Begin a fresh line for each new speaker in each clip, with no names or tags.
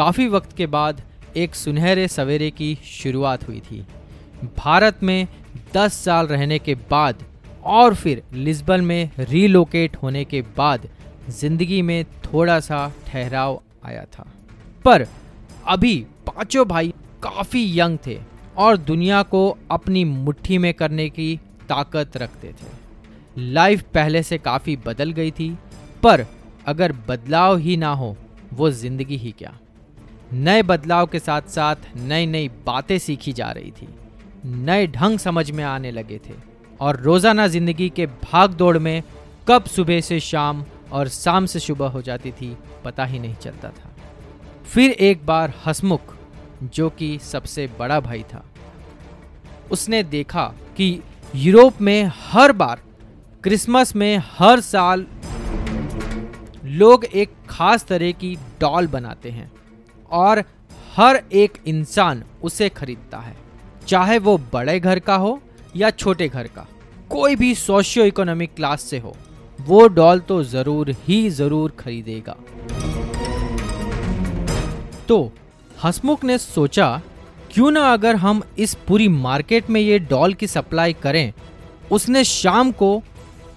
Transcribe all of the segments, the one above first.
काफ़ी वक्त के बाद एक सुनहरे सवेरे की शुरुआत हुई थी। भारत में 10 साल रहने के बाद और फिर लिस्बन में रीलोकेट होने के बाद ज़िंदगी में थोड़ा सा ठहराव आया था। पर अभी पाँचों भाई काफ़ी यंग थे और दुनिया को अपनी मुट्ठी में करने की ताकत रखते थे। लाइफ पहले से काफ़ी बदल गई थी, पर अगर बदलाव ही ना हो, वो ज़िंदगी ही क्या? नए बदलाव के साथ साथ नई नई बातें सीखी जा रही थी। नए ढंग समझ में आने लगे थे। और रोज़ाना ज़िंदगी के भाग दौड़ में कब सुबह से शाम और शाम से सुबह हो जाती थी, पता ही नहीं चलता था। फिर एक बार हसमुख, जो कि सबसे बड़ा भाई था, उसने देखा कि यूरोप में हर बार, क्रिसमस में हर साल, लोग एक खास तरह की डॉल बनाते हैं। और हर एक इंसान उसे खरीदता है, चाहे वो बड़े घर का हो या छोटे घर का। कोई भी सोशियो इकोनॉमिक क्लास से हो, वो डॉल तो ज़रूर ही ज़रूर खरीदेगा। तो हसमुख ने सोचा, क्यों ना अगर हम इस पूरी मार्केट में ये डॉल की सप्लाई करें, उसने शाम को,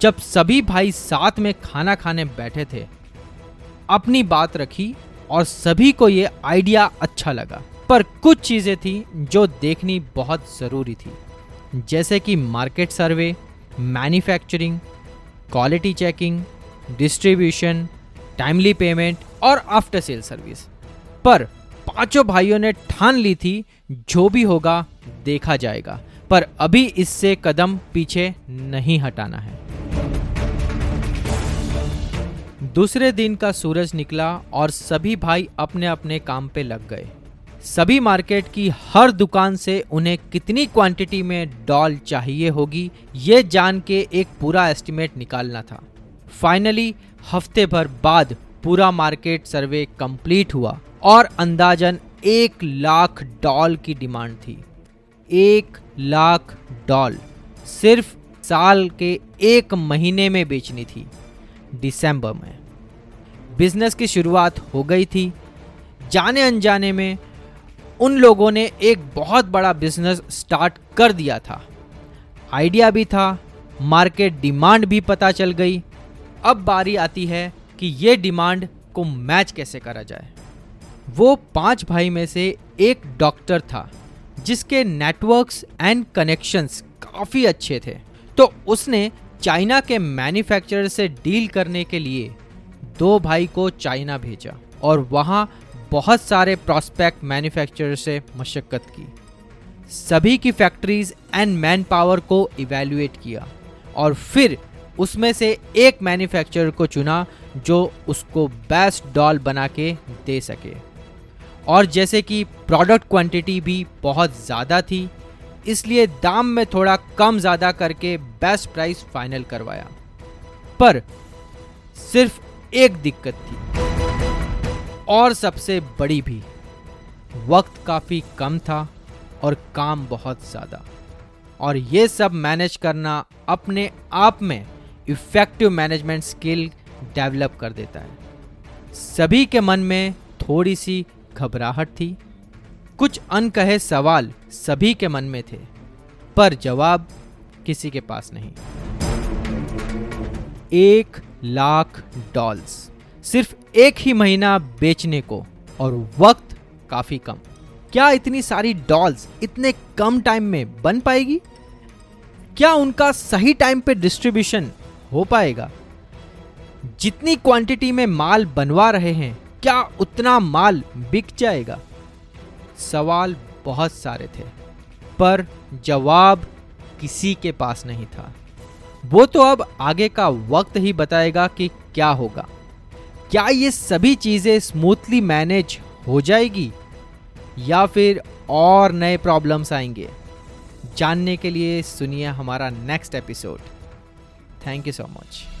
जब सभी भाई साथ में खाना खाने बैठे थे, अपनी बात रखी और सभी को ये आइडिया अच्छा लगा। पर कुछ चीज़ें थी जो देखनी बहुत ज़रूरी थी। जैसे कि market survey, manufacturing, quality checking, distribution, timely payment और आफ्टर सेल सर्विस। पर पाँचों भाइयों ने ठान ली थी, जो भी होगा देखा जाएगा। पर अभी इससे कदम पीछे नहीं हटाना है। दूसरे दिन का सूरज निकला और सभी भाई अपने अपने काम पे लग गए। सभी मार्केट की हर दुकान से उन्हें कितनी क्वांटिटी में डॉल चाहिए होगी, ये जान के एक पूरा एस्टिमेट निकालना था। फाइनली हफ़्ते भर बाद पूरा मार्केट सर्वे कंप्लीट हुआ और अंदाजन एक लाख डॉल की डिमांड थी। एक लाख डॉल सिर्फ़ साल के एक महीने में बेचनी थी, दिसंबर में। बिज़नेस की शुरुआत हो गई थी। जाने अनजाने में उन लोगों ने एक बहुत बड़ा बिज़नेस स्टार्ट कर दिया था। आइडिया भी था, मार्केट डिमांड भी पता चल गई। अब बारी आती है कि ये डिमांड को मैच कैसे करा जाए। वो पाँच भाई में से एक डॉक्टर था, जिसके नेटवर्क्स एंड कनेक्शंस काफ़ी अच्छे थे। तो उसने चाइना के मैन्युफैक्चरर से डील करने के लिए दो भाई को चाइना भेजा और वहाँ बहुत सारे प्रॉस्पेक्ट मैन्युफैक्चरर से मशक्क़त की। सभी की फैक्ट्रीज एंड मैन पावर को इवेल्युएट किया और फिर उसमें से एक मैन्युफैक्चरर को चुना जो उसको बेस्ट डॉल बना के दे सके। और जैसे कि प्रोडक्ट क्वांटिटी भी बहुत ज़्यादा थी, इसलिए दाम में थोड़ा कम ज़्यादा करके बेस्ट प्राइस फाइनल करवाया। पर सिर्फ़ एक दिक्कत थी। और सबसे बड़ी भी, वक्त काफ़ी कम था और काम बहुत ज़्यादा। और ये सब मैनेज करना अपने आप में इफ़ेक्टिव मैनेजमेंट स्किल डेवलप कर देता है। सभी के मन में थोड़ी सी घबराहट थी। कुछ अनकहे सवाल सभी के मन में थे, पर जवाब किसी के पास नहीं। एक लाख डॉल्स। सिर्फ़ एक ही महीना बेचने को, और वक्त काफ़ी कम। क्या इतनी सारी डॉल्स इतने कम टाइम में बन पाएगी? क्या उनका सही टाइम पे डिस्ट्रीब्यूशन हो पाएगा? जितनी क्वांटिटी में माल बनवा रहे हैं, क्या उतना माल बिक जाएगा? सवाल बहुत सारे थे, पर जवाब किसी के पास नहीं था। वो तो अब आगे का वक्त ही बताएगा कि क्या होगा। क्या ये सभी चीज़ें स्मूथली मैनेज हो जाएगी? या फिर और नए प्रॉब्लम्स आएँगे? जानने के लिए सुनिए हमारा next episode thank you so much